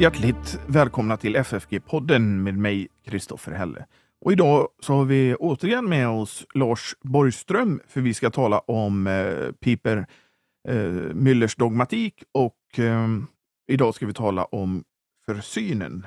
Hjärtligt välkomna till FFG-podden med mig, Kristoffer Helle. Och idag så har vi återigen med oss Lars Borgström, för vi ska tala om eh, Piper eh, Müllers dogmatik och eh, idag ska vi tala om försynen.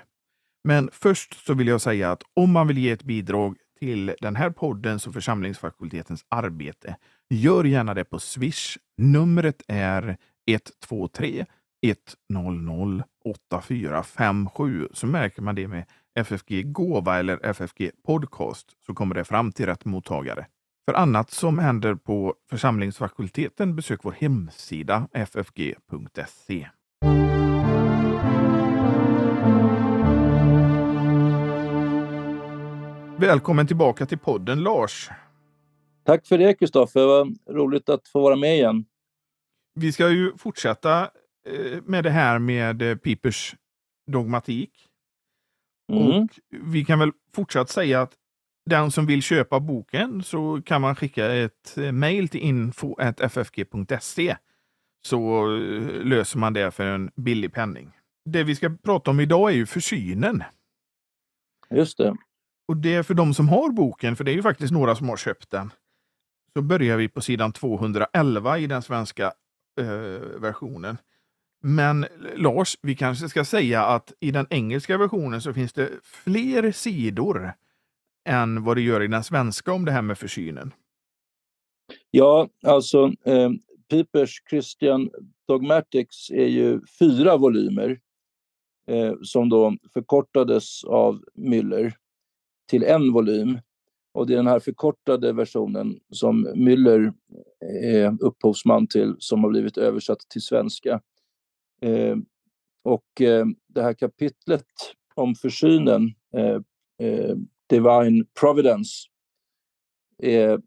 Men först så vill jag säga att om man vill ge ett bidrag till den här poddens och församlingsfakultetens arbete, gör gärna det på Swish. Numret är 123 100 8457 så märker man det med FFG Gåva eller FFG Podcast så kommer det fram till rätt mottagare. För annat som händer på församlingsfakulteten besök vår hemsida ffg.se. Välkommen tillbaka till podden Lars. Tack för det Kristoffer, vad roligt att få vara med igen. Vi ska ju fortsätta med det här med eh, Pipers dogmatik. Mm. Och vi kan väl fortsatt säga att den som vill köpa boken så kan man skicka ett eh, mejl till info.ffg.se så eh, löser man det för en billig penning. Det vi ska prata om idag är ju försynen. Just det. Och det är för de som har boken, för det är ju faktiskt några som har köpt den. Så börjar vi på sidan 211 i den svenska eh, versionen. Men Lars, vi kanske ska säga att i den engelska versionen så finns det fler sidor än vad det gör i den svenska om det här med försynen. Ja, alltså eh, Pipers Christian Dogmatics är ju fyra volymer eh, som då förkortades av Müller till en volym. Och det är den här förkortade versionen som Müller är upphovsman till som har blivit översatt till svenska. Eh, och eh, det här kapitlet om försynen, eh, eh, Divine Providence, är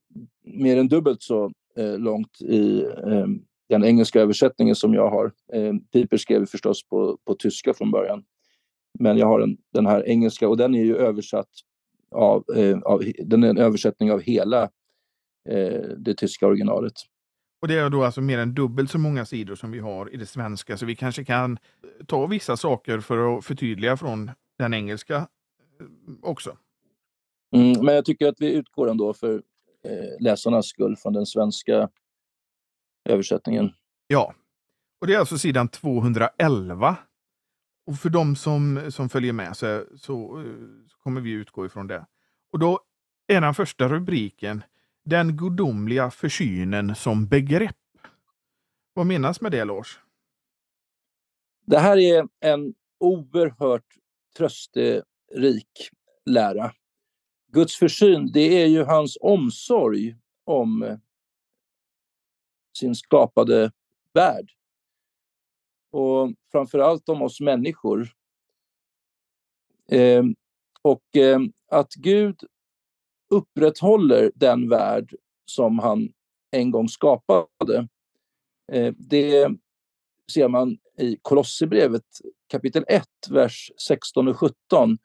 mer än dubbelt så eh, långt i eh, den engelska översättningen som jag har. Eh, Piper skrev förstås på, på tyska från början. Men jag har en, den här engelska och den är ju översatt av, eh, av den är en översättning av hela eh, det tyska originalet. Och det är då alltså mer än dubbelt så många sidor som vi har i det svenska, så vi kanske kan ta vissa saker för att förtydliga från den engelska eh, också. Mm, men jag tycker att vi utgår ändå för eh, läsarnas skull från den svenska översättningen. Ja, och det är alltså sidan 211. Och för de som, som följer med så, så, eh, så kommer vi utgå ifrån det. Och då är den första rubriken den gudomliga försynen som begrepp. Vad menas med det, Lars? Det här är en oerhört trösterik lära. Guds försyn, det är ju hans omsorg om eh, sin skapade värld. Och framför allt om oss människor. Eh, och eh, att Gud upprätthåller den värld som han en gång skapade. Eh, det ser man i Kolosserbrevet kapitel 1, vers 16 och 17.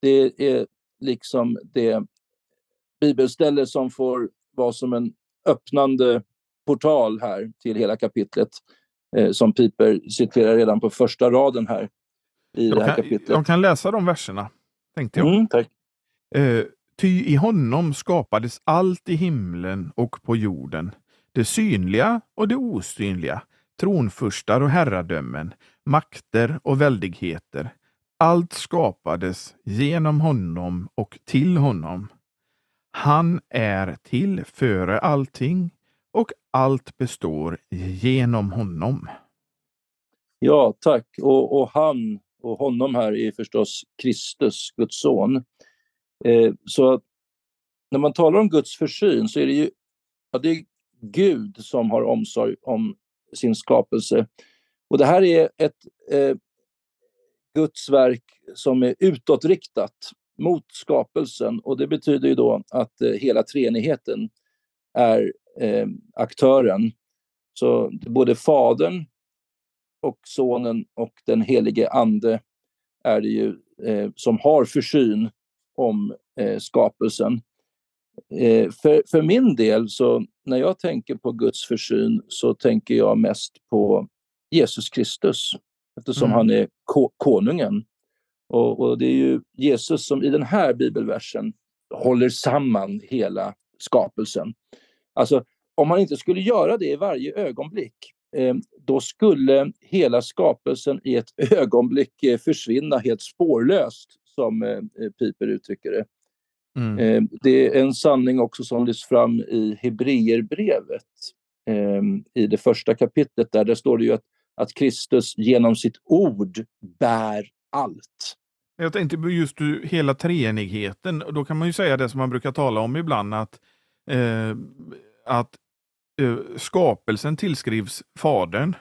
Det är liksom det bibelställe som får vara som en öppnande portal här till hela kapitlet eh, som Piper citerar redan på första raden här i Jag det här kan, kapitlet. jag kan läsa de verserna, tänkte jag. Mm, tack. Eh, Ty i honom skapades allt i himlen och på jorden, det synliga och det osynliga, tronfurstar och herradömen, makter och väldigheter. Allt skapades genom honom och till honom. Han är till före allting och allt består genom honom. Ja, tack. Och, och han och honom här är förstås Kristus, Guds son. Eh, så när man talar om Guds försyn så är det ju ja, det är Gud som har omsorg om sin skapelse. Och det här är ett eh, Guds verk som är utåtriktat mot skapelsen och det betyder ju då att eh, hela treenigheten är eh, aktören. Så både Fadern och Sonen och den helige Ande är det ju eh, som har försyn om eh, skapelsen. Eh, för, för min del, så när jag tänker på Guds försyn så tänker jag mest på Jesus Kristus. eftersom mm. han är ko konungen. Och, och, det är ju Jesus som i den här bibelversen håller samman hela skapelsen. Alltså, om man inte skulle göra det i varje ögonblick, eh, då skulle hela skapelsen i ett ögonblick eh, försvinna helt spårlöst, som eh, Piper uttrycker det. Mm. Eh, det är en sanning också som lyfts fram i Hebreerbrevet, eh, i det första kapitlet. Där, där står det ju att, att Kristus genom sitt ord bär allt. Jag tänkte på just hela treenigheten. Då kan man ju säga det som man brukar tala om ibland, att, eh, att eh, skapelsen tillskrivs Fadern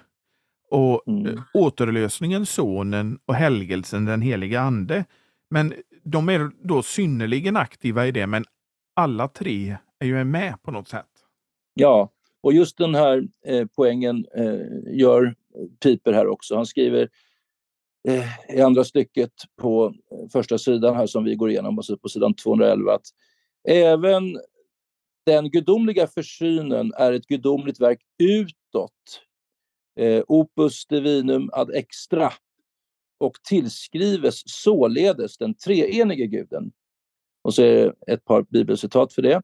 och mm. eh, återlösningen Sonen och helgelsen den heliga Ande. Men de är då synnerligen aktiva i det, men alla tre är ju med på något sätt. Ja, och just den här eh, poängen eh, gör Piper här också. Han skriver eh, i andra stycket på eh, första sidan här som vi går igenom, alltså på sidan 211, att även den gudomliga försynen är ett gudomligt verk utåt. Eh, opus divinum ad extra och tillskrives således den treenige guden. Och så är det ett par bibelcitat för det.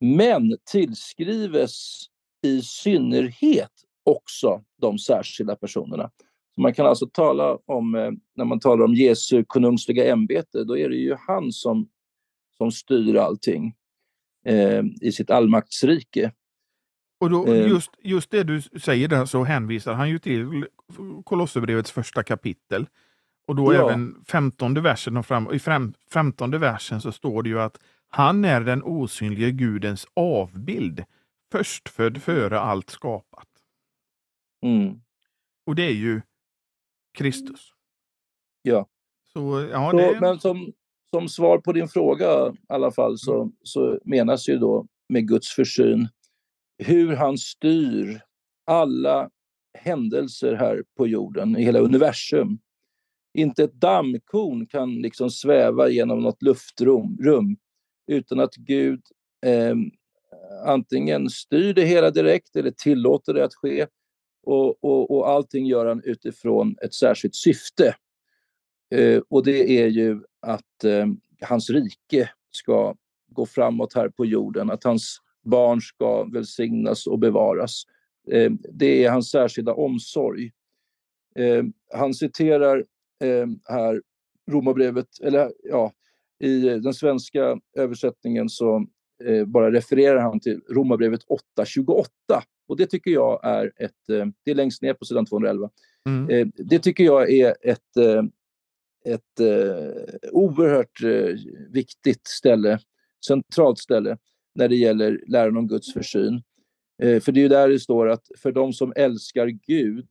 Men tillskrives i synnerhet också de särskilda personerna. Så man kan alltså tala om, eh, när man talar om Jesu konungsliga ämbete, då är det ju han som, som styr allting eh, i sitt allmaktsrike. Och då, eh. just, just det du säger där så hänvisar han ju till Kolosserbrevets första kapitel. Och då ja. även femtonde versen och fram, i fem, femtonde versen så står det ju att han är den osynlige Gudens avbild, förstfödd före allt skapat. Mm. Och det är ju Kristus. Ja. Så, ja så, det... Men som, som svar på din fråga i alla fall så, mm. så menas ju då med Guds försyn hur han styr alla händelser här på jorden, i hela universum. Inte ett dammkorn kan liksom sväva genom något luftrum rum, utan att Gud eh, antingen styr det hela direkt eller tillåter det att ske. Och, och, och allting gör han utifrån ett särskilt syfte. Eh, och det är ju att eh, hans rike ska gå framåt här på jorden, att hans barn ska välsignas och bevaras. Eh, det är hans särskilda omsorg. Eh, han citerar här Romarbrevet, eller ja, i den svenska översättningen så eh, bara refererar han till Romarbrevet 8.28. Och det tycker jag är ett, eh, det är längst ner på sidan 211. Mm. Eh, det tycker jag är ett, ett oerhört viktigt ställe, centralt ställe när det gäller läran om Guds försyn. för det är ju där det står att för de som älskar Gud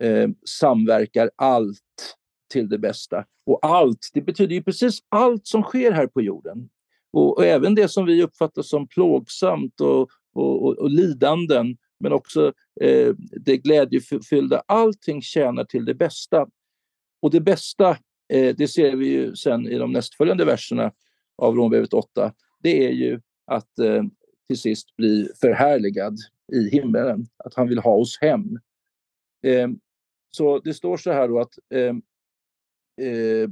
eh, samverkar allt till det bästa. Och allt, det betyder ju precis allt som sker här på jorden. Och, och även det som vi uppfattar som plågsamt och, och, och, och lidanden, men också eh, det glädjefyllda. Allting tjänar till det bästa. Och det bästa, eh, det ser vi ju sen i de nästföljande verserna av Romarbrevet 8, det är ju att eh, till sist bli förhärligad i himmelen, att han vill ha oss hem. Eh, så det står så här då att eh, eh,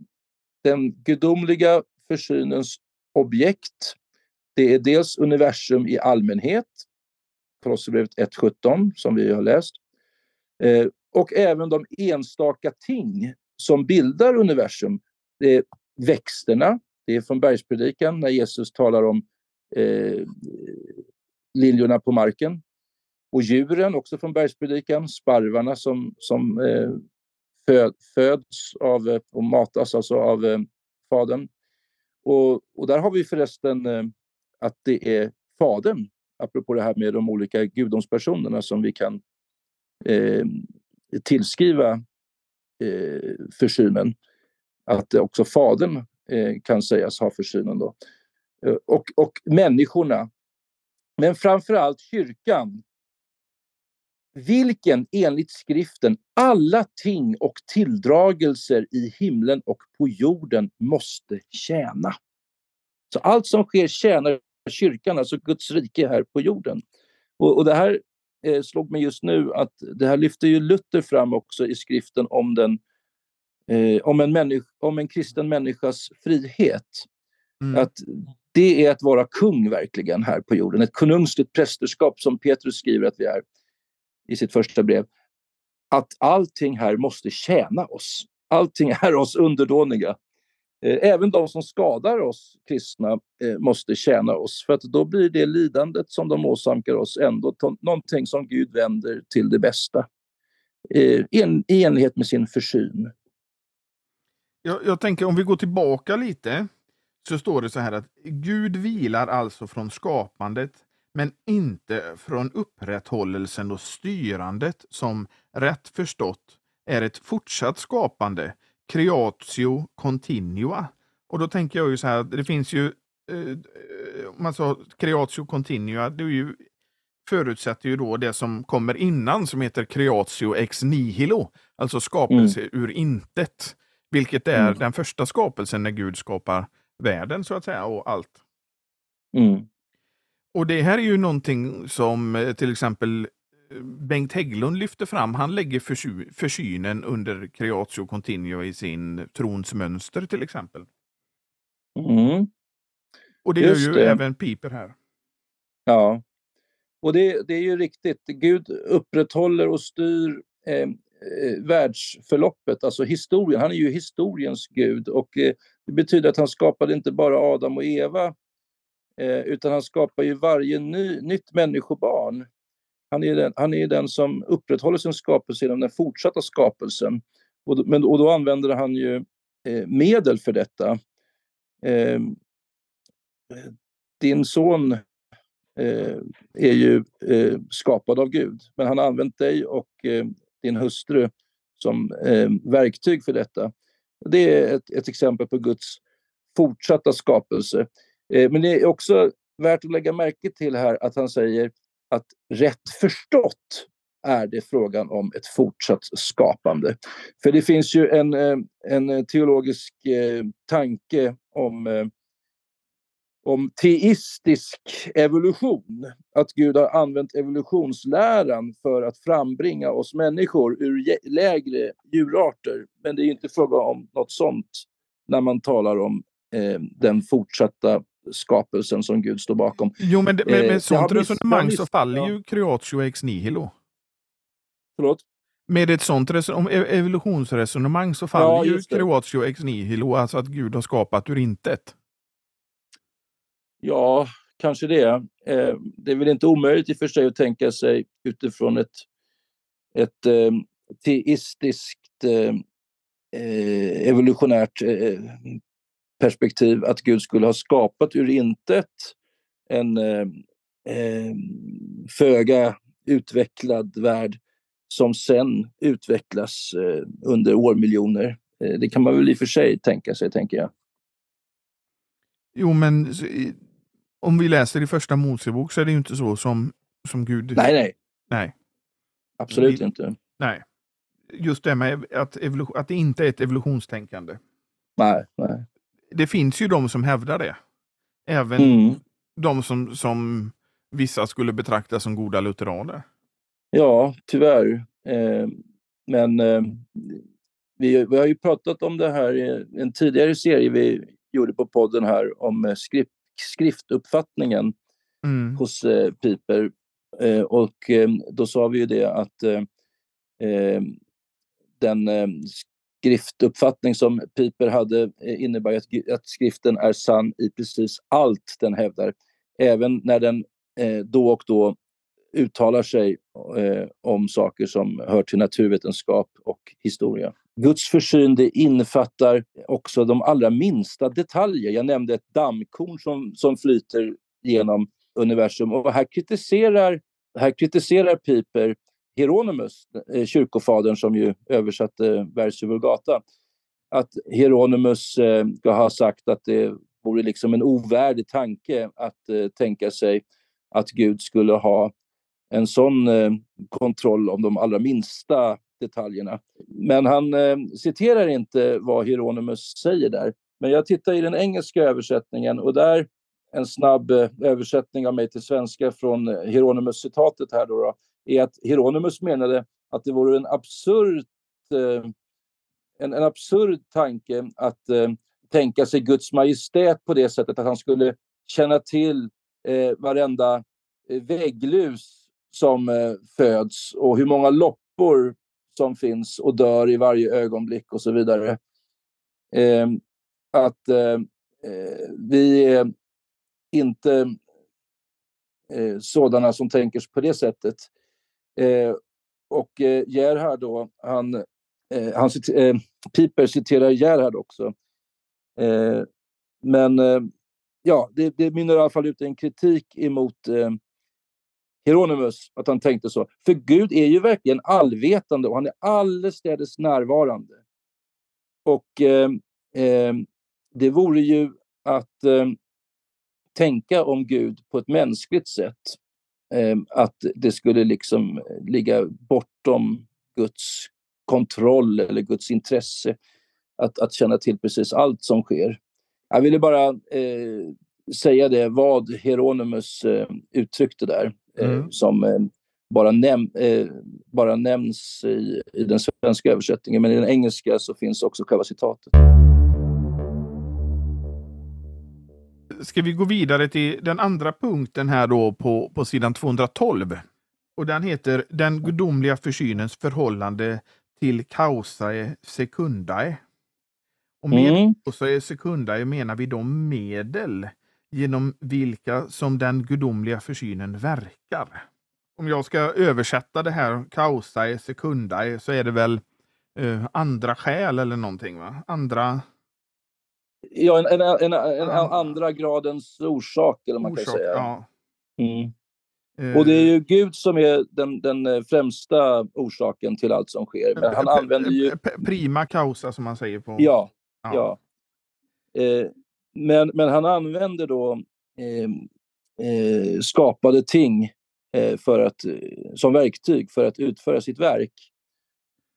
den gudomliga försynens objekt, det är dels universum i allmänhet, Kolosserbrevet 1.17 som vi har läst, eh, och även de enstaka ting som bildar universum. Det är växterna, det är från bergspredikan när Jesus talar om eh, liljorna på marken. Och djuren, också från bergspredikan, sparvarna som, som eh, föd, föds av, eh, och matas alltså av eh, Fadern. Och, och där har vi förresten eh, att det är Fadern, apropå det här med de olika gudomspersonerna som vi kan eh, tillskriva eh, försynen. Att också Fadern eh, kan sägas ha försynen. Då. Eh, och, och människorna, men framför allt kyrkan vilken enligt skriften alla ting och tilldragelser i himlen och på jorden måste tjäna. Så allt som sker tjänar kyrkan, alltså Guds rike här på jorden. Och, och det här eh, slog mig just nu att det här lyfter ju Luther fram också i skriften om, den, eh, om, en, människa, om en kristen människas frihet. Mm. Att det är att vara kung verkligen här på jorden. Ett konungsligt prästerskap som Petrus skriver att vi är i sitt första brev. Att allting här måste tjäna oss. Allting är oss underdåniga. Eh, även de som skadar oss kristna eh, måste tjäna oss för att då blir det lidandet som de åsamkar oss ändå någonting som Gud vänder till det bästa. Eh, I enlighet med sin försyn. Jag, jag tänker om vi går tillbaka lite så står det så här att Gud vilar alltså från skapandet men inte från upprätthållelsen och styrandet som rätt förstått är ett fortsatt skapande, creatio continua. Och då tänker jag ju så här, det finns ju, eh, man sa creatio continua, det är ju, förutsätter ju då det som kommer innan som heter creatio ex nihilo, alltså skapelse mm. ur intet, vilket är mm. den första skapelsen när Gud skapar världen så att säga och allt. Mm. Och det här är ju någonting som eh, till exempel eh, Bengt Hägglund lyfter fram. Han lägger försynen under creatio continua i sin trons mönster till exempel. Mm. Och det Just gör ju det. även Piper här. Ja, och det, det är ju riktigt. Gud upprätthåller och styr eh, eh, världsförloppet, alltså historien. Han är ju historiens gud och eh, det betyder att han skapade inte bara Adam och Eva Eh, utan han skapar ju varje ny, nytt människobarn. Han är, den, han är den som upprätthåller sin skapelse genom den fortsatta skapelsen. Och, men, och då använder han ju eh, medel för detta. Eh, din son eh, är ju eh, skapad av Gud, men han har använt dig och eh, din hustru som eh, verktyg för detta. Det är ett, ett exempel på Guds fortsatta skapelse. Eh, men det är också värt att lägga märke till här att han säger att rätt förstått är det frågan om ett fortsatt skapande. För det finns ju en, eh, en teologisk eh, tanke om om teistisk evolution. Att Gud har använt evolutionsläran för att frambringa oss människor ur lägre djurarter. Men det är inte fråga om något sånt när man talar om eh, den fortsatta skapelsen som Gud står bakom. Jo, men det, med, med eh, sånt resonemang så faller ju creatio ex nihilo. Förlåt? Med ett sånt om evolutionsresonemang så faller ja, ju creatio ex nihilo, alltså att Gud har skapat ur intet. Ja, kanske det. Eh, det är väl inte omöjligt i och för sig att tänka sig utifrån ett, ett eh, teistiskt eh, eh evolutionärt eh, perspektiv att Gud skulle ha skapat ur intet en eh, eh, föga utvecklad värld som sen utvecklas eh, under årmiljoner. Eh, det kan man väl i och för sig tänka sig, tänker jag. Jo, men om vi läser i första Mosebok så är det ju inte så som, som Gud... Nej, nej. Nej. Absolut vi, inte. Nej. Just det med att, att det inte är ett evolutionstänkande. Nej, nej. Det finns ju de som hävdar det. Även mm. de som, som vissa skulle betrakta som goda lutheraner. Ja, tyvärr. Eh, men eh, vi, vi har ju pratat om det här i en tidigare serie vi gjorde på podden här om eh, skrift, skriftuppfattningen mm. hos eh, Piper. Eh, och eh, då sa vi ju det att eh, den skriftuppfattning som Piper hade eh, innebär att, att skriften är sann i precis allt den hävdar. Även när den eh, då och då uttalar sig eh, om saker som hör till naturvetenskap och historia. Guds försyn det innefattar också de allra minsta detaljer. Jag nämnde ett dammkorn som, som flyter genom universum och här kritiserar, här kritiserar Piper Hieronymus, eh, kyrkofadern som ju översatte Versu Vulgata, att Hieronymus eh, ska ha sagt att det vore liksom en ovärdig tanke att eh, tänka sig att Gud skulle ha en sån kontroll om de allra minsta detaljerna. Men han citerar inte vad Hieronymus säger där. Men jag tittar i den engelska översättningen och där en snabb översättning av mig till svenska från Hieronymus-citatet här då, då, är att Hieronymus menade att det vore en absurd, eh, en, en absurd tanke att eh, tänka sig Guds majestät på det sättet att han skulle känna till eh, varenda eh, vägglus som eh, föds och hur många loppor som finns och dör i varje ögonblick och så vidare. Eh, att eh, eh vi är inte eh, sådana som tänker på det sättet. Eh, och eh, Gerhard då, han, eh, han eh, Piper citerar Gerhard också. Eh, men eh, ja, det, det mynnar i alla fall ut en kritik emot eh, Hieronymus, att han tänkte så. För Gud är ju verkligen allvetande och han är allestädes närvarande. Och eh, eh, det vore ju att eh, tänka om Gud på ett mänskligt sätt. Eh, att det skulle liksom ligga bortom Guds kontroll eller Guds intresse att, att känna till precis allt som sker. Jag ville bara eh, säga det, vad Hieronymus eh, uttryckte där, eh, mm. som eh, bara, näm eh, bara nämns i, i den svenska översättningen, men i den engelska så finns också själva citatet. Ska vi gå vidare till den andra punkten här då på, på sidan 212? Och den heter Den gudomliga försynens förhållande till causae secundae. Och med mm. causae secundae menar vi de medel genom vilka som den gudomliga försynen verkar. Om jag ska översätta det här causae secundae så är det väl uh, andra skäl eller någonting? va? Andra Ja, en, en, en, en andra gradens orsak, eller man orsak, kan säga. Ja. Mm. Uh, och det är ju Gud som är den, den eh, främsta orsaken till allt som sker. Men han använder ju... Prima causa, som man säger på... Ja. ja. ja. Eh, men, men han använder då eh, eh, skapade ting eh, för att, som verktyg för att utföra sitt verk.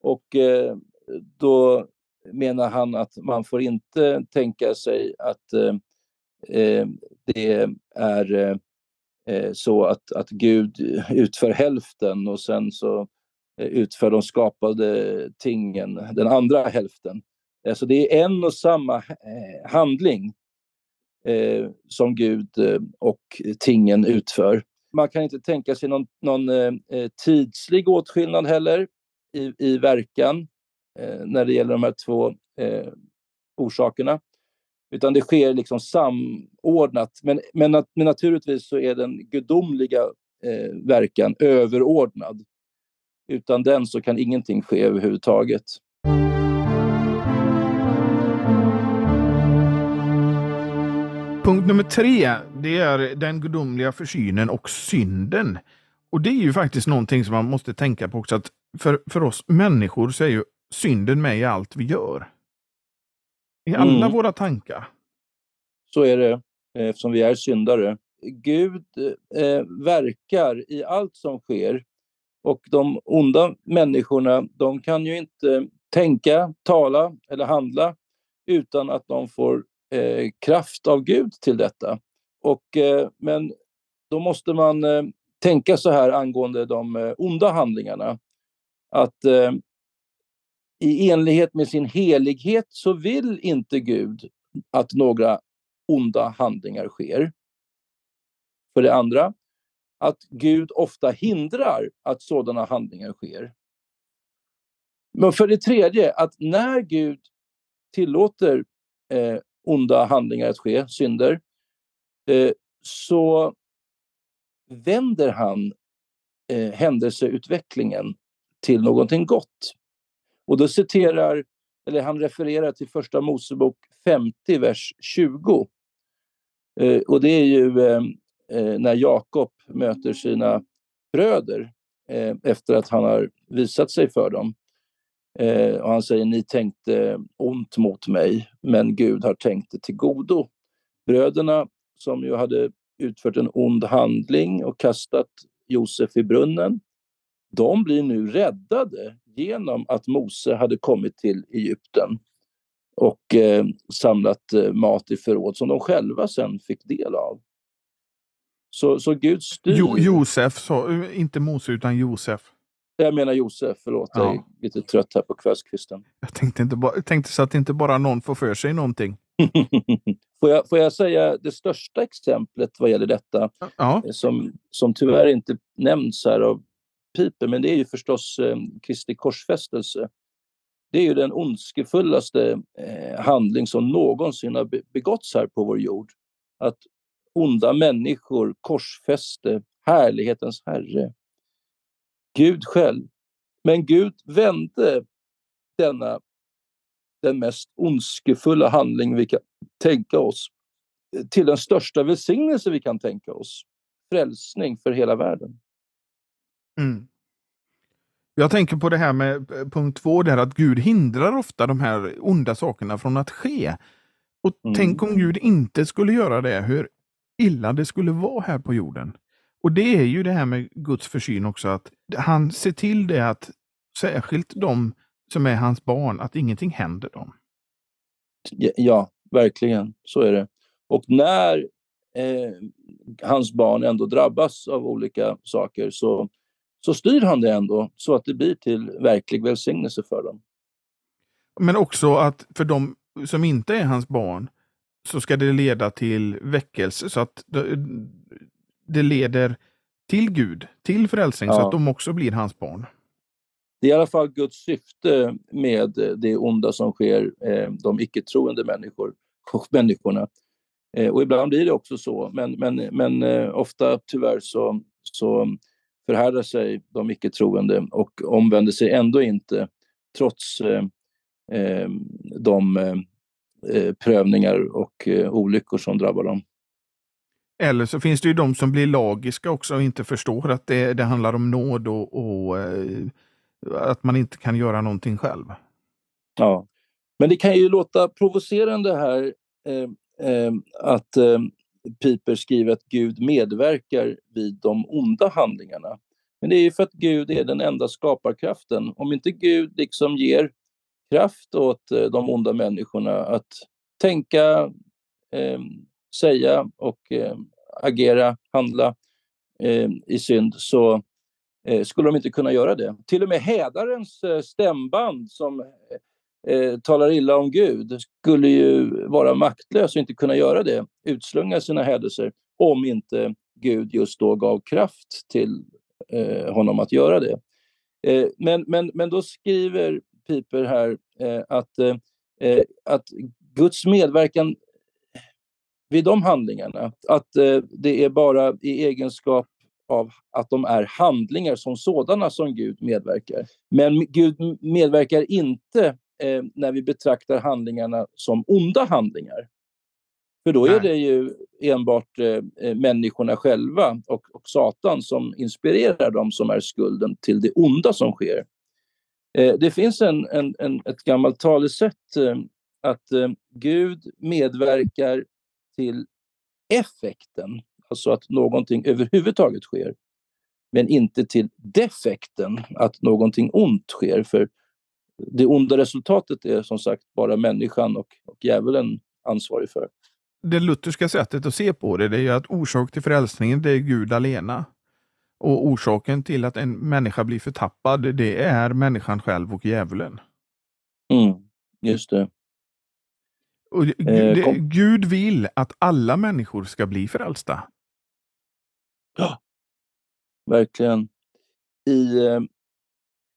Och då menar han att man får inte tänka sig att eh, eh, det är eh, så att, att Gud utför hälften och sen så eh, utför de skapade tingen den andra hälften. Så det är en och samma eh, handling eh, som Gud och tingen utför. Man kan inte tänka sig någon, någon eh, tidslig åtskillnad heller i, i verkan Eh, när det gäller de här två eh, orsakerna. Utan det sker liksom samordnat. Men, men, men naturligtvis så är den gudomliga eh, verkan överordnad. Utan den så kan ingenting ske överhuvudtaget. Punkt nummer tre, det är den gudomliga försynen och synden. Och det är ju faktiskt någonting som man måste tänka på också, att för, för oss människor så är ju synden med i allt vi gör. I alla mm. våra tankar. Så är det, eftersom vi är syndare. Gud eh, verkar i allt som sker. Och de onda människorna, de kan ju inte tänka, tala eller handla utan att de får eh, kraft av Gud till detta. Och, eh, men då måste man eh, tänka så här angående de eh, onda handlingarna. Att eh, i enlighet med sin helighet så vill inte Gud att några onda handlingar sker. För det andra, att Gud ofta hindrar att sådana handlingar sker. Men för det tredje, att när Gud tillåter eh, onda handlingar att ske, synder, eh, så vänder han eh, händelseutvecklingen till någonting gott. Och då citerar, eller han refererar till första Mosebok 50, vers 20. Eh, och det är ju eh, eh, när Jakob möter sina bröder eh, efter att han har visat sig för dem. Eh, och han säger, ni tänkte ont mot mig, men Gud har tänkt det till godo. Bröderna som ju hade utfört en ond handling och kastat Josef i brunnen, de blir nu räddade genom att Mose hade kommit till Egypten och eh, samlat eh, mat i förråd som de själva sen fick del av. Så, så Gud styr... Jo, Josef, så, inte Mose utan Josef. Jag menar Josef, förlåt. Ja. Jag är lite trött här på kvällskvisten. Jag tänkte, inte bara, tänkte så att inte bara någon får för sig någonting. får, jag, får jag säga det största exemplet vad gäller detta, ja. Eh, som, som tyvärr inte nämns här av Piper, men det är ju förstås eh, Kristi korsfästelse. Det är ju den ondskefullaste eh, handling som någonsin har begåtts här på vår jord. Att onda människor korsfäste härlighetens Herre, Gud själv. Men Gud vände denna den mest ondskefulla handling vi kan tänka oss eh, till den största välsignelse vi kan tänka oss. Frälsning för hela världen. Mm. Jag tänker på det här med eh, punkt två, där att Gud hindrar ofta de här onda sakerna från att ske. Och mm. tänk om Gud inte skulle göra det, hur illa det skulle vara här på jorden. Och det är ju det här med Guds försyn också, att han ser till det att särskilt de som är hans barn, att ingenting händer dem. Ja, verkligen. Så är det. Och när eh, hans barn ändå drabbas av olika saker så, så styr han det ändå så att det blir till verklig välsignelse för dem. Men också att för de som inte är hans barn så ska det leda till väckelse så att det, leder till Gud, till frälsning, ja. så att de också blir hans barn. Det är i alla fall Guds syfte med det onda som sker eh, de icke-troende människor, människorna. Eh, och ibland blir det också så, men, men, men eh, ofta tyvärr så, så förhärdar sig de icke-troende och omvänder sig ändå inte trots de prövningar och olyckor som drabbar dem. Eller så finns det ju de som blir lagiska också och inte förstår att det, det handlar om nåd och, och att man inte kan göra någonting själv. Ja, men det kan ju låta provocerande här eh, eh, att eh, Piper skriver att Gud medverkar vid de onda handlingarna. Men det är ju för att Gud är den enda skaparkraften. Om inte Gud liksom ger kraft åt eh, de onda människorna att tänka, eh, säga och eh, agera, handla eh, i synd så eh, skulle de inte kunna göra det. Till och med hädarens eh, stämband som eh, eh, talar illa om Gud skulle ju vara maktlös och inte kunna göra det, utslunga sina hädelser, om inte Gud just då gav kraft till eh, honom att göra det. Eh, men, men, men då skriver Piper här eh, att, eh, eh, att Guds medverkan vid de handlingarna, att eh, det är bara i egenskap av att de är handlingar som sådana som Gud medverkar. Men Gud medverkar inte eh, när vi betraktar handlingarna som onda handlingar. För då är det ju enbart eh, eh, människorna själva och, och, Satan som inspirerar dem som är skulden till det onda som sker. Eh, det finns en, en, en, ett gammalt talesätt eh, att eh, Gud medverkar till effekten alltså att någonting överhuvudtaget sker. Men inte till defekten, att någonting ont sker. För det onda resultatet är som sagt bara människan och, och djävulen ansvarig för. Det lutherska sättet att se på det, det är att orsak till frälsningen, det är Gud alena. Och orsaken till att en människa blir förtappad, det är människan själv och djävulen. Mm, just det. Och det, eh, Gud vill att alla människor ska bli frälsta. Ja, verkligen. I eh,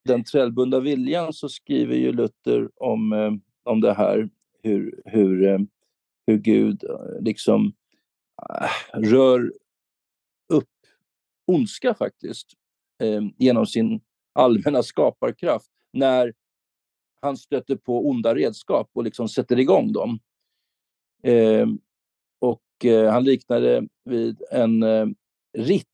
den trällbundna viljan så skriver ju Luther om, eh, om det här, hur, hur, eh, hur Gud eh, liksom eh, rör upp ondska faktiskt eh, genom sin allmänna skaparkraft när han stöter på onda redskap och liksom sätter igång dem. Eh, och eh, han liknade vid en eh, ritt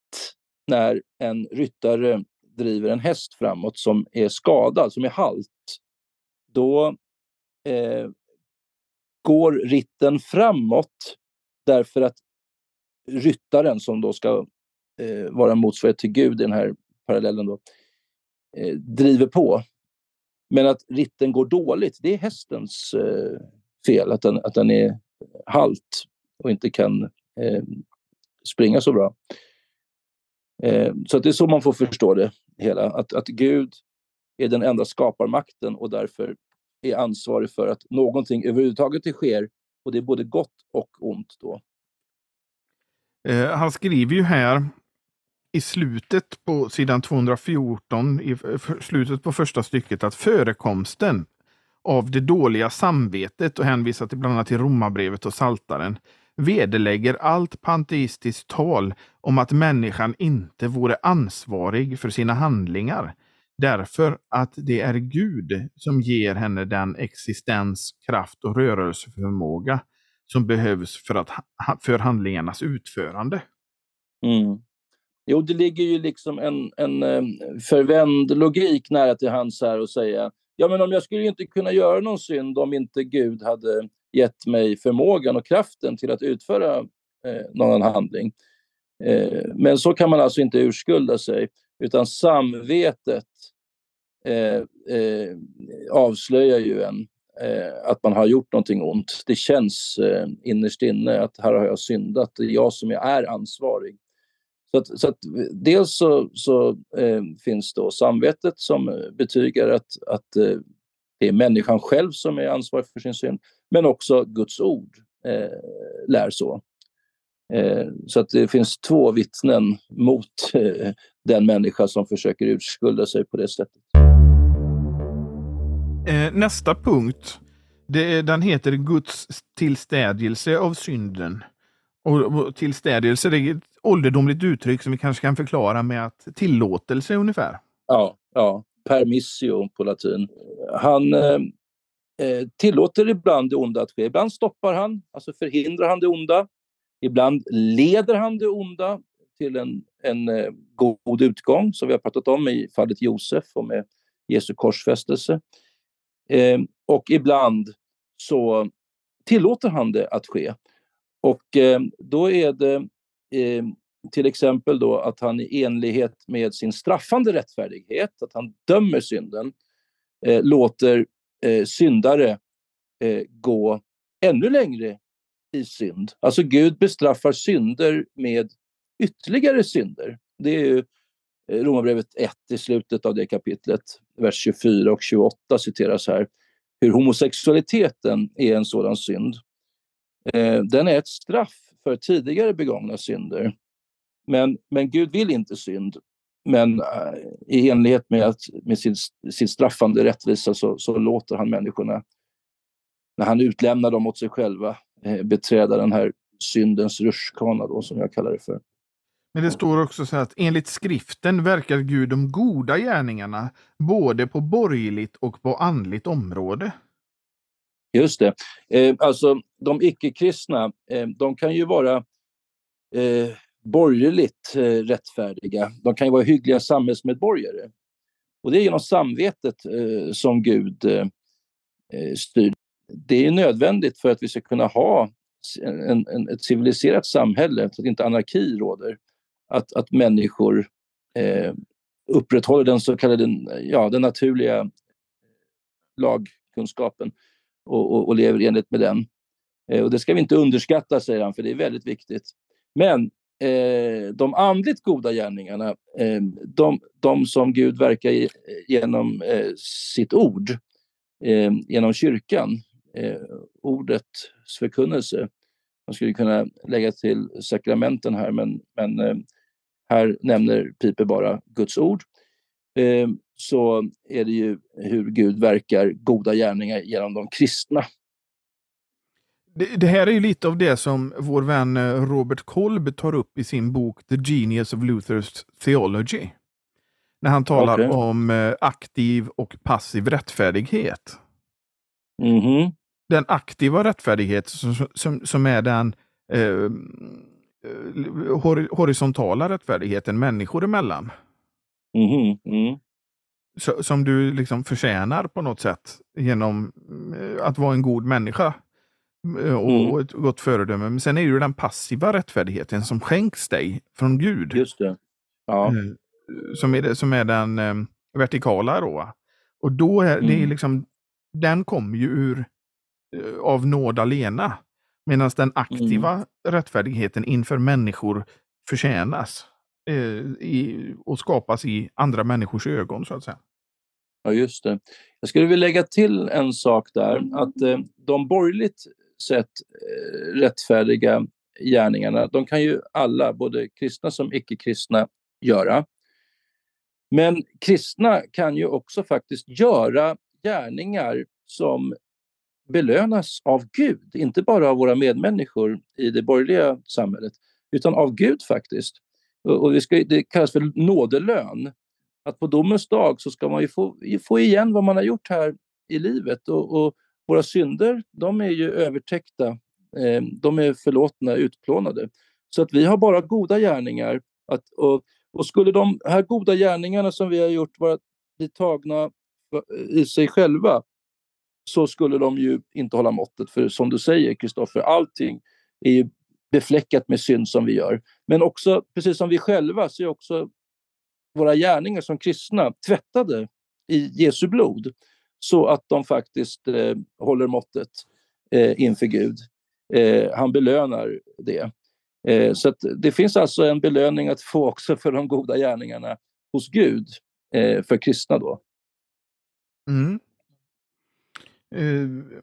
när en ryttare driver en häst framåt som är skadad, som är halt. Då eh, går ritten framåt därför att ryttaren som då ska eh, vara motsvarighet till Gud i den här parallellen då, eh, driver på. Men att ritten går dåligt, det är hästens eh, fel, att den, att den är halt och inte kan eh, springa så bra. Eh, så det är så man får förstå det hela, att, att Gud är den enda skaparmakten och därför är ansvarig för att någonting överhuvudtaget sker och det är både gott och ont då. Eh, han skriver ju här i slutet på sidan 214, i slutet på första stycket, att förekomsten av det dåliga samvetet och hänvisar till bland annat till Romarbrevet och Saltaren vederlägger allt panteistiskt tal om att människan inte vore ansvarig för sina handlingar därför att det är Gud som ger henne den existens, kraft och rörelseförmåga som behövs för, att, för handlingarnas utförande. Mm. Jo, det ligger ju liksom en, en eh, förvänd logik nära till hands här och säga ja, men om jag skulle inte kunna göra någon synd om inte Gud hade gett mig förmågan och kraften till att utföra eh, någon handling. Eh, men så kan man alltså inte urskulda sig, utan samvetet eh, eh avslöjar ju en eh, att man har gjort någonting ont. Det känns eh, innerst inne att här har jag syndat, det är jag som är ansvarig. Så att, så att dels så, så eh, finns då samvetet som betygar att, att eh, det är människan själv som är ansvarig för sin synd, men också Guds ord eh, lär så. Eh, så att det finns två vittnen mot eh, den människa som försöker urskulda sig på det sättet. Eh, nästa punkt, det, den heter Guds tillstädjelse av synden. Och, tillstädjelse det är ett ålderdomligt uttryck som vi kanske kan förklara med att tillåtelse ungefär. Ja, ja. permissio på latin. Han eh, tillåter ibland det onda att ske. Ibland stoppar han, alltså förhindrar han det onda. Ibland leder han det onda till en, en eh, god utgång, som vi har pratat om i fallet Josef och med Jesu korsfästelse. Eh, och ibland så tillåter han det att ske. Och eh, då är det eh, till exempel då att han i enlighet med sin straffande rättfärdighet, att han dömer synden, eh, låter eh, syndare eh, gå ännu längre i synd. Alltså Gud bestraffar synder med ytterligare synder. Det är ju eh, Romarbrevet 1 i slutet av det kapitlet, vers 24 och 28 citeras här, hur homosexualiteten är en sådan synd. Eh, den är ett straff för tidigare begångna synder. Men, men Gud vill inte synd. Men uh, i enlighet med, att, med sin, sin straffande rättvisa så, så låter han människorna, när han utlämnar dem åt sig själva, eh, beträda den här syndens rutschkana då, som jag kallar det för. Men det står också så att enligt skriften verkar Gud de goda gärningarna både på borgerligt och på andligt område. Just det. Eh, alltså de icke-kristna, eh, de kan ju vara eh, borgerligt eh, rättfärdiga. De kan ju vara hyggliga samhällsmedborgare. Och det är genom samvetet eh, som Gud eh, eh styr. Det är nödvändigt för att vi ska kunna ha en, en, ett civiliserat samhälle, så att inte anarki råder. Att, att människor eh, upprätthåller den så kallade ja, den naturliga eh, lagkunskapen och, och, och lever enligt med den. Eh, och det ska vi inte underskatta, säger han, för det är väldigt viktigt. Men eh, de andligt goda gärningarna, eh, de, de, som Gud verkar i, genom eh, sitt ord, eh, genom kyrkan, eh, ordets förkunnelse. Man skulle kunna lägga till sakramenten här, men, men eh, här nämner Piper bara Guds ord. Eh, så är det ju hur Gud verkar goda gärningar genom de kristna det, det, här är ju lite av det som vår vän eh, Robert Kolb tar upp i sin bok The Genius of Luther's Theology. När han talar okay. om eh, aktiv och passiv rättfärdighet. Mm -hmm. Den aktiva rättfärdighet som, som, som är den eh, eh horisontala rättfärdigheten människor emellan. Mm -hmm. mm. som du liksom förtjänar på något sätt genom att vara en god människa. Eh, och, mm. ett gott föredöme. Men sen är det ju den passiva rättfärdigheten som skänks dig från Gud. Just det. Ja. Eh, som, är, det, som är den um, vertikala då. Och då är mm. det liksom, den kommer ju ur uh, av nåd alena. Medan den aktiva mm. rättfärdigheten inför människor förtjänas eh, i, och skapas i andra människors ögon, så att säga. Ja, just det. Jag skulle vilja lägga till en sak där, att eh, de borgerligt sätt eh, rättfärdiga gärningarna, de kan ju alla, både kristna som icke-kristna, göra. Men kristna kan ju också faktiskt göra gärningar som belönas av Gud, inte bara av våra medmänniskor i det borgerliga samhället, utan av Gud faktiskt. Och det, ska, det kallas för nådelön. Att på domens dag så ska man ju få, få igen vad man har gjort här i livet. Och, och våra synder, de är ju övertäckta. Eh, de är förlåtna, utplånade. Så att vi har bara goda gärningar. Att, och, och skulle de här goda gärningarna som vi har gjort vara bli tagna i sig själva så skulle de ju inte hålla måttet. För som du säger, Kristoffer, allting är ju befläckat med synd som vi gör. Men också, precis som vi själva, så är också våra gärningar som kristna tvättade i Jesu blod så att de faktiskt eh, håller måttet eh, inför Gud. Eh, han belönar det. Eh, så det finns alltså en belöning att få också för de goda gärningarna hos Gud, eh, för kristna då. Mm. Eh,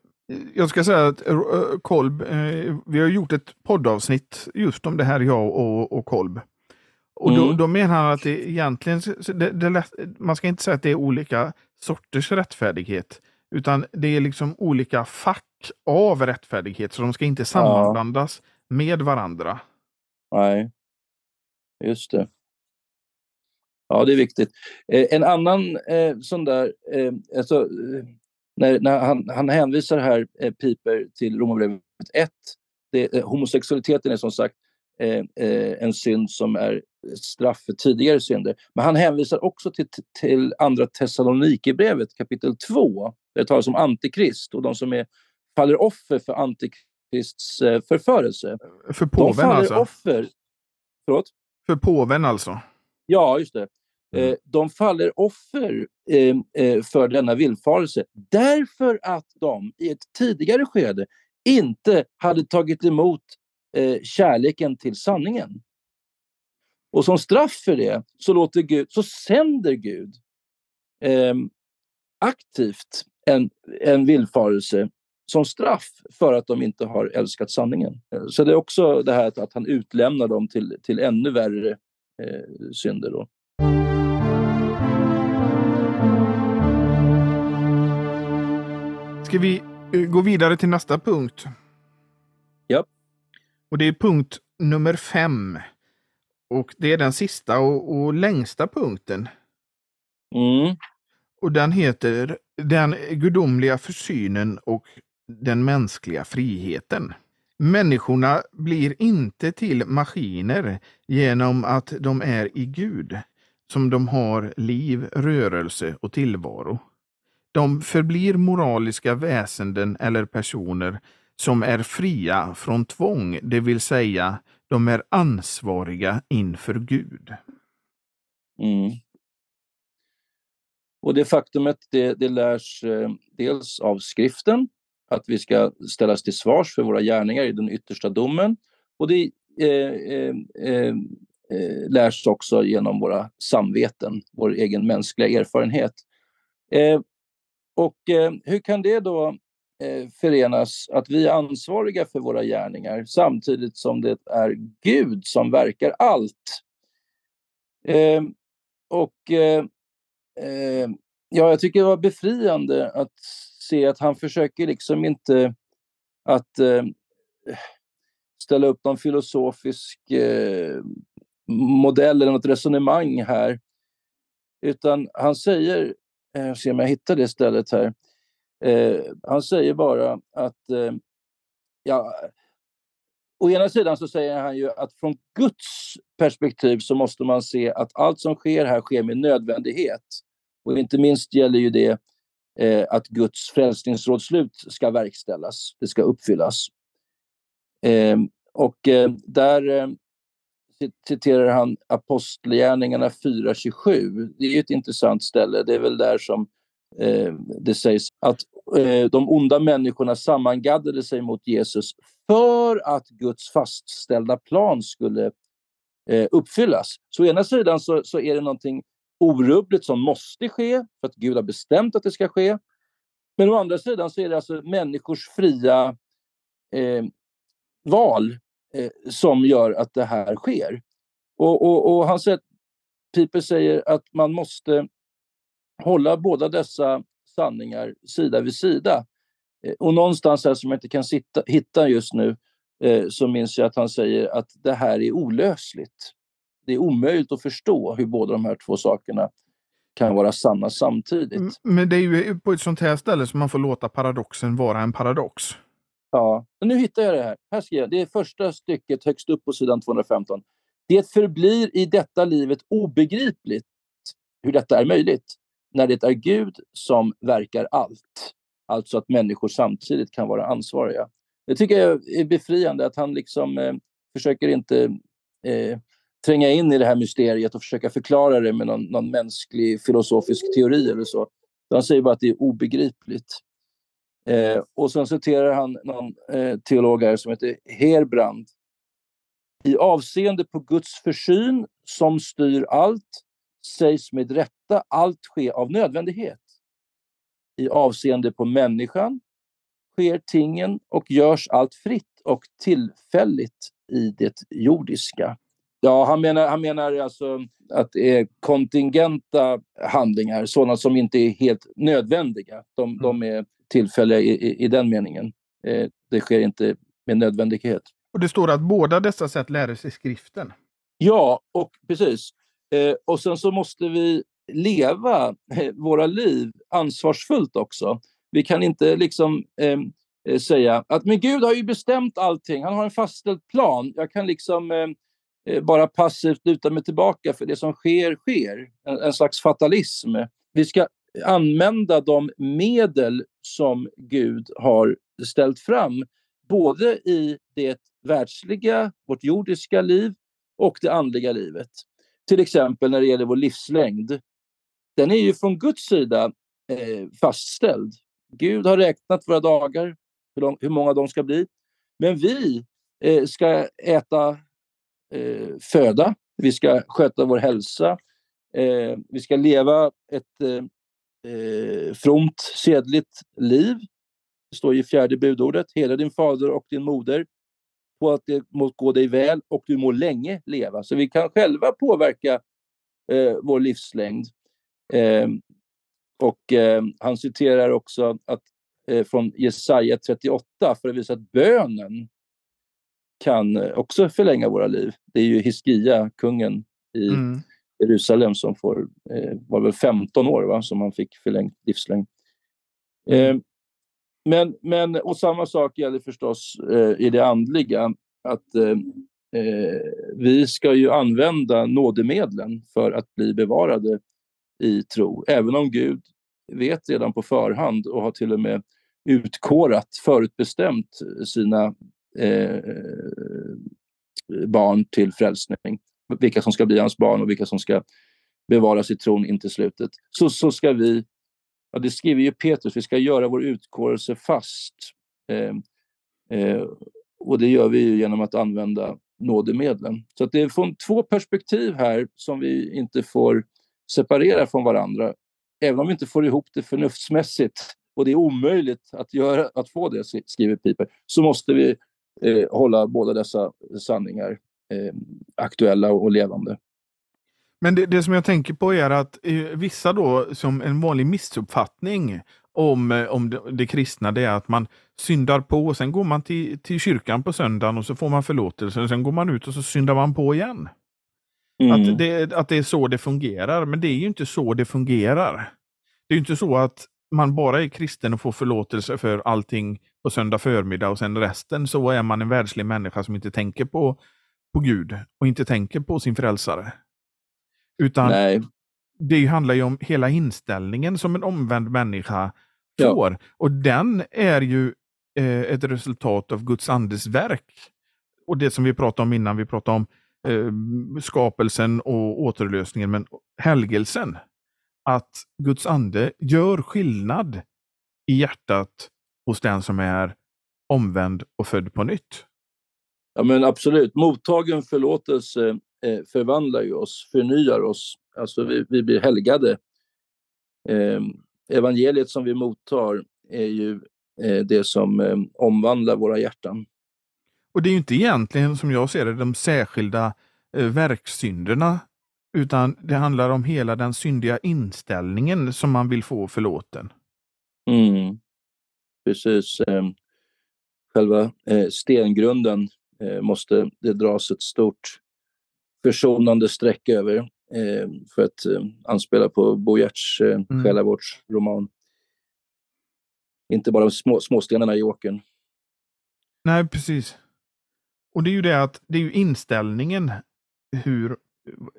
jag ska säga att eh, Kolb, eh, vi har gjort ett poddavsnitt just om det här, jag och, och Kolb. Och då, mm. då menar han att det egentligen, det, det, man ska inte säga att det är olika sorters rättfärdighet, utan det är liksom olika fack av rättfärdighet, så de ska inte sammanblandas ja. med varandra. Nej, just det. Ja, det är viktigt. Eh, en annan eh, sån där, eh, alltså, eh, när, när han, han hänvisar här, eh, Piper, till Romarbrevet 1, det, eh, homosexualiteten är som sagt en synd som är straff för tidigare synder. Men han hänvisar också till, till andra Thessalonikerbrevet kapitel 2, där det talas om antikrist och de som är, faller offer för antikrists eh, förförelse. För påven alltså? Offer, förlåt? För påven alltså? Ja, just det. Mm. Eh, de faller offer eh, eh, för denna villfarelse därför att de i ett tidigare skede inte hade tagit emot eh, kärleken till sanningen. Och som straff för det så, låter Gud, så sänder Gud eh, aktivt en, en villfarelse som straff för att de inte har älskat sanningen. Så det är också det här att, han utlämnar dem till, till ännu värre eh, synder. Då. Ska vi eh, gå vidare till nästa punkt? Ja. Och det är punkt nummer fem. Och det är den sista och, och längsta punkten. Mm. Och den heter Den gudomliga försynen och den mänskliga friheten. Människorna blir inte till maskiner genom att de är i Gud, som de har liv, rörelse och tillvaro. De förblir moraliska väsenden eller personer som är fria från tvång, det vill säga de är ansvariga inför Gud. Mm. Och det faktumet det, det lärs eh, dels av skriften, att vi ska ställas till svars för våra gärningar i den yttersta domen. Och det eh, eh, eh, eh lärs också genom våra samveten, vår egen mänskliga erfarenhet. Eh, och eh, hur kan det då Eh, förenas att vi är ansvariga för våra gärningar samtidigt som det är Gud som verkar allt. Eh, och eh, eh, ja, jag tycker det var befriande att se att han försöker liksom inte att eh, ställa upp någon filosofisk eh, modell eller något resonemang här. Utan han säger, eh, jag se om jag hittar det stället här, Eh, han säger bara att, eh, ja, å ena sidan så säger han ju att från Guds perspektiv så måste man se att allt som sker här sker med nödvändighet. Och inte minst gäller ju det eh, att Guds frälsningsrådslut ska verkställas, det ska uppfyllas. Eh, och eh, där eh, citerar han Apostlagärningarna 4.27. Det är ju ett intressant ställe. Det är väl där som Eh, det sägs att eh, de onda människorna sammangaddade sig mot Jesus för att Guds fastställda plan skulle eh, uppfyllas. Så å ena sidan så, så är det någonting orubbligt som måste ske, för att Gud har bestämt att det ska ske. Men å andra sidan så är det alltså människors fria eh, val eh, som gör att det här sker. Och, och, och han säger, Piper säger att man måste hålla båda dessa sanningar sida vid sida. Eh, och någonstans här som jag inte kan sitta, hitta just nu eh, så minns jag att han säger att det här är olösligt. Det är omöjligt att förstå hur båda de här två sakerna kan vara sanna samtidigt. Men det är ju på ett sånt här ställe som man får låta paradoxen vara en paradox. Ja, men nu hittar jag det här. Här skriver jag, det är första stycket högst upp på sidan 215. Det förblir i detta livet obegripligt hur detta är möjligt när det är Gud som verkar allt. Alltså att människor samtidigt kan vara ansvariga. Det tycker jag är befriande att han liksom eh, försöker inte eh, tränga in i det här mysteriet och försöka förklara det med någon, någon mänsklig filosofisk teori eller så. Han säger bara att det är obegripligt. Eh, och sen citerar han någon eh, teolog här som heter Herbrand. I avseende på Guds försyn som styr allt sägs med rätta allt ske av nödvändighet. I avseende på människan sker tingen och görs allt fritt och tillfälligt i det jordiska. Ja, han menar, han menar alltså att det är kontingenta handlingar, sådana som inte är helt nödvändiga. De, mm. de är tillfälliga i, i, i den meningen. Eh, det sker inte med nödvändighet. Och det står att båda dessa sätt lärdes i skriften. Ja, och precis. Eh, och sen så måste vi leva eh, våra liv ansvarsfullt också. Vi kan inte liksom eh, eh, säga att men Gud har ju bestämt allting, han har en fastställd plan. Jag kan liksom eh, eh, bara passivt luta mig tillbaka för det som sker, sker. En, en slags fatalism. Vi ska använda de medel som Gud har ställt fram, både i det världsliga, vårt jordiska liv och det andliga livet. Till exempel när det gäller vår livslängd. Den är ju från Guds sida eh, fastställd. Gud har räknat våra dagar, hur, lång, hur många de ska bli. Men vi eh, ska äta eh, föda, vi ska sköta vår hälsa, eh, vi ska leva ett eh, eh, fromt, sedligt liv. Det står i fjärde budordet, hela din fader och din moder på att det må gå dig väl och du må länge leva. Så vi kan själva påverka eh, vår livslängd. Eh, och eh, han citerar också att, eh, från Jesaja 38 för att visa att bönen kan eh, också förlänga våra liv. Det är ju Hiskia, kungen i mm. Jerusalem, som får, eh, var väl 15 år va, som han fick förlängt livslängd. Mm. Men, men, och samma sak gäller förstås eh, i det andliga, att vi ska ju använda nådemedlen för att bli bevarade i tro, även om Gud vet redan på förhand och har till och med utkårat, förutbestämt sina eh, barn till frälsning. Vilka som ska bli hans barn och vilka som ska bevaras i tron in till slutet. Så, så ska vi Ja, det skriver ju Petrus, vi ska göra vår utkårelse fast. Eh, eh, och det gör vi ju genom att använda nådemedlen. Så att det är från två perspektiv här som vi inte får separera från varandra. Även om vi inte får ihop det förnuftsmässigt, och det är omöjligt att, göra, att få det, skriver Piper, så måste vi eh, hålla båda dessa sanningar eh, aktuella och levande. Men det, det, som jag tänker på är att eh, vissa då, som en vanlig missuppfattning om, eh, om det, det, kristna, det är att man syndar på och sen går man till, till kyrkan på söndagen och så får man förlåtelse. Och sen går man ut och så syndar man på igen. Mm. Att, det, att det är så det fungerar, men det är ju inte så det fungerar. Det är inte så att man bara är kristen och får förlåtelse för allting på söndag förmiddag och sen resten så är man en världslig människa som inte tänker på, på Gud och inte tänker på sin frälsare. Utan Nej. det handlar ju om hela inställningen som en omvänd människa får. Ja. Och den är ju eh, ett resultat av Guds andes verk. Och det som vi pratade om innan, vi pratade om eh, skapelsen och återlösningen, men helgelsen. att Guds ande gör skillnad i hjärtat hos den som är omvänd och född på nytt. Ja men absolut, mottagen förlåtelse eh, förvandlar ju oss, förnyar oss, alltså vi, vi blir helgade. Eh, evangeliet som vi mottar är ju eh, det som eh, omvandlar våra hjärtan. Och det är ju inte egentligen, som jag ser det, de särskilda eh, verksynderna, utan det handlar om hela den syndiga inställningen som man vill få förlåten. Mm. Precis. Eh, själva eh, stengrunden eh, måste det dras ett stort försonande streck över eh, för att anspela på Bo Giertz eh, Mm. själavårdsroman. Inte bara små, småstenarna i åkern. Nej, precis. Och det är ju det att det är ju inställningen. Hur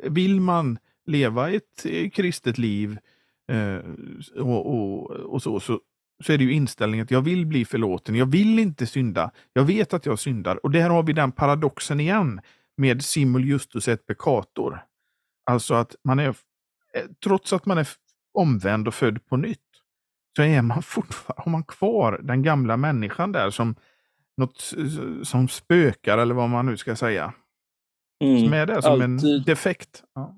vill man leva ett eh, kristet liv eh, och, och, och så, så, så är det ju inställningen att jag vill bli förlåten. Jag vill inte synda. Jag vet att jag syndar. Och där har vi den paradoxen igen med simul justus et peccator. Alltså att man är, eh, trots att man är omvänd och född på nytt, så är man fortfarande, har man kvar den gamla människan där som något eh, som spökar eller vad man nu ska säga. Mm. Som är där som en Alltid. defekt. Ja.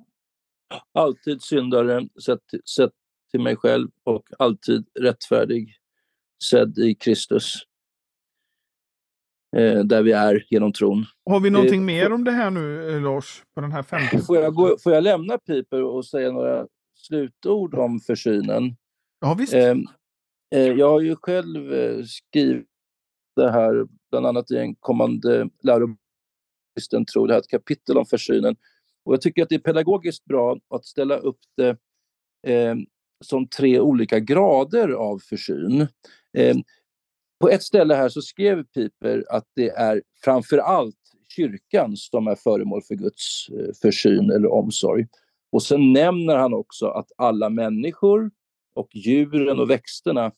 Alltid syndare sett, sett till mig själv och alltid rättfärdig sedd i Kristus. Eh, där vi är genom tron. Har vi någonting Eh, mer om det här nu, eh, Lars? På den här femte? Får jag, gå, får jag lämna Piper och säga några slutord om försynen? Ja, visst. Eh, eh, jag har ju själv eh, skrivit det här, bland annat i en kommande lärokristen tror det här ett kapitel om försynen. Och jag tycker att det är pedagogiskt bra att ställa upp det eh, som tre olika grader av försyn. Eh, på ett ställe här så skrev Piper att det är framför allt kyrkan som är föremål för Guds eh, försyn eller omsorg. Och sen nämner han också att alla människor och djuren och växterna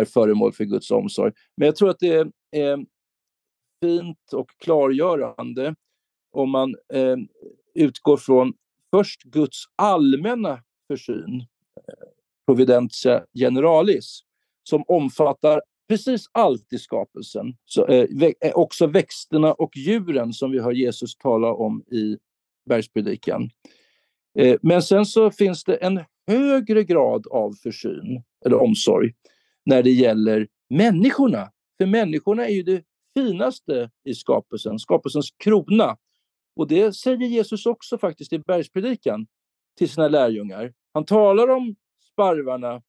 är föremål för Guds omsorg. Men jag tror att det är fint och klargörande om man eh, utgår från först Guds allmänna försyn, eh, providentia generalis, som omfattar precis allt i skapelsen. Så, eh, eh, också växterna och djuren som vi hör Jesus tala om i bergspredikan. Eh, men sen så finns det en högre grad av försyn eller omsorg när det gäller människorna. För människorna är ju det finaste i skapelsen, skapelsens krona. Och det säger Jesus också faktiskt i bergspredikan till sina lärjungar. Han talar om sparvarna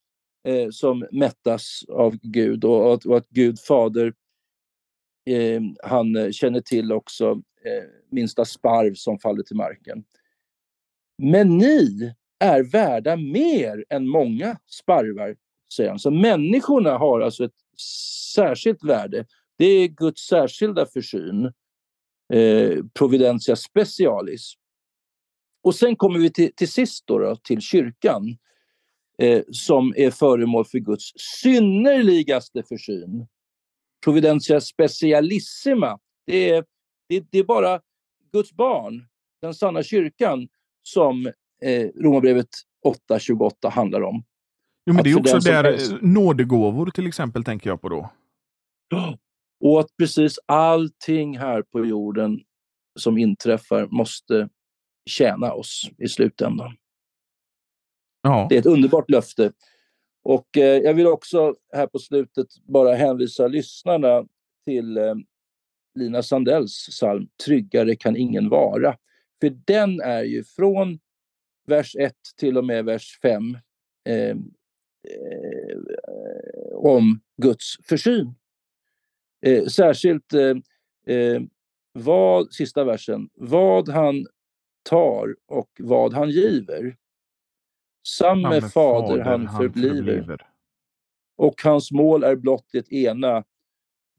eh, som mättas av Gud och att, och att Gud fader eh, han eh, känner till också eh, minsta sparv som faller till marken. Men ni är värda mer än många sparvar, säger han. Så människorna har alltså ett särskilt värde. Det är Guds särskilda försyn, eh, providentia specialis. Och sen kommer vi till, till sist då, då, till kyrkan eh, som är föremål för Guds synnerligaste försyn. Providentia specialissima. Det är, det, det är bara Guds barn, den sanna kyrkan, som eh, Romarbrevet 8.28 handlar om. Jo, men det är för också där helst- eh, nådegåvor till exempel tänker jag på då. Och att precis allting här på jorden som inträffar måste tjäna oss i slutändan. Ja, Det är ett underbart löfte. Och eh, jag vill också här på slutet bara hänvisa lyssnarna till eh, Lina Sandells psalm Tryggare kan ingen vara. För den är ju från vers 1 till och med vers 5 eh, eh, om Guds försyn. Eh, särskilt eh, eh, vad, sista versen, vad han tar och vad han giver. Samme samme fader han förbliver och hans mål är blott det ena,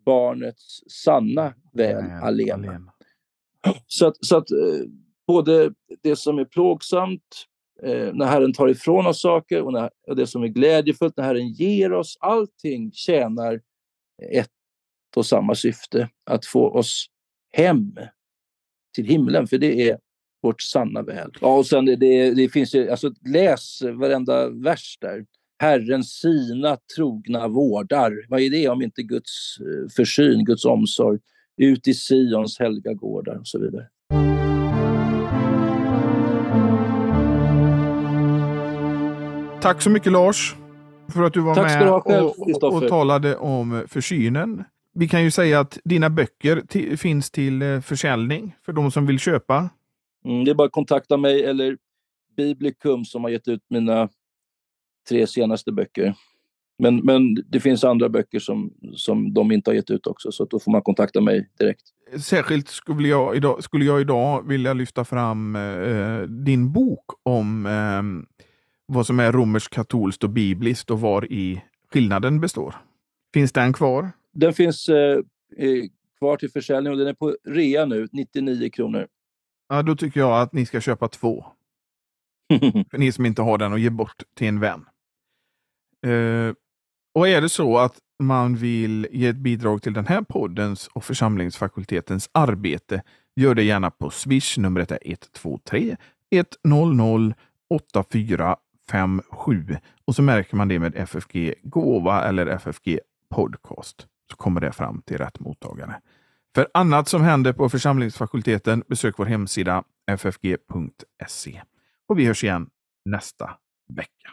barnets sanna väl Väl allena. Så att, så att eh, både det som är plågsamt, eh, när Herren tar ifrån oss saker och, när, och det som är glädjefullt, när Herren ger oss, allting tjänar ett och samma syfte, att få oss hem till himlen. För det är vårt sanna väl. Ja, och sen det, det, det finns ju, alltså läs varenda vers där. Herren sina trogna vårdar. Vad är det om inte Guds eh, försyn, Guds omsorg? Ut i Sions helga gårdar och så vidare. Tack så mycket Lars för att du var Tack med du själv, och, och, och talade om försynen. Vi kan ju säga att dina böcker finns till eh, försäljning för de som vill köpa. Mm, det är bara att kontakta mig eller Biblikum som har gett ut mina tre senaste böcker. Men, men det finns andra böcker som, som de inte har gett ut också, så då får man kontakta mig direkt. Särskilt skulle jag idag, skulle jag idag vilja lyfta fram eh, din bok om eh, vad som är romersk-katolskt och bibliskt och var i skillnaden består. Finns den kvar? Den finns eh, eh, kvar till försäljning och den är på rea nu, 99 kronor. Ja, då tycker jag att ni ska köpa två. För ni som inte har den och ge bort till en vän. Eh, och är det så att man vill ge ett bidrag till den här poddens och församlingsfakultetens arbete, gör det gärna på Swish. Numret är 123 100 8457 och så märker man det med FFG Gåva eller FFG Podcast så kommer det fram till rätt mottagare. För annat som händer på församlingsfakulteten besök vår hemsida ffg.se. Och vi hörs igen nästa vecka.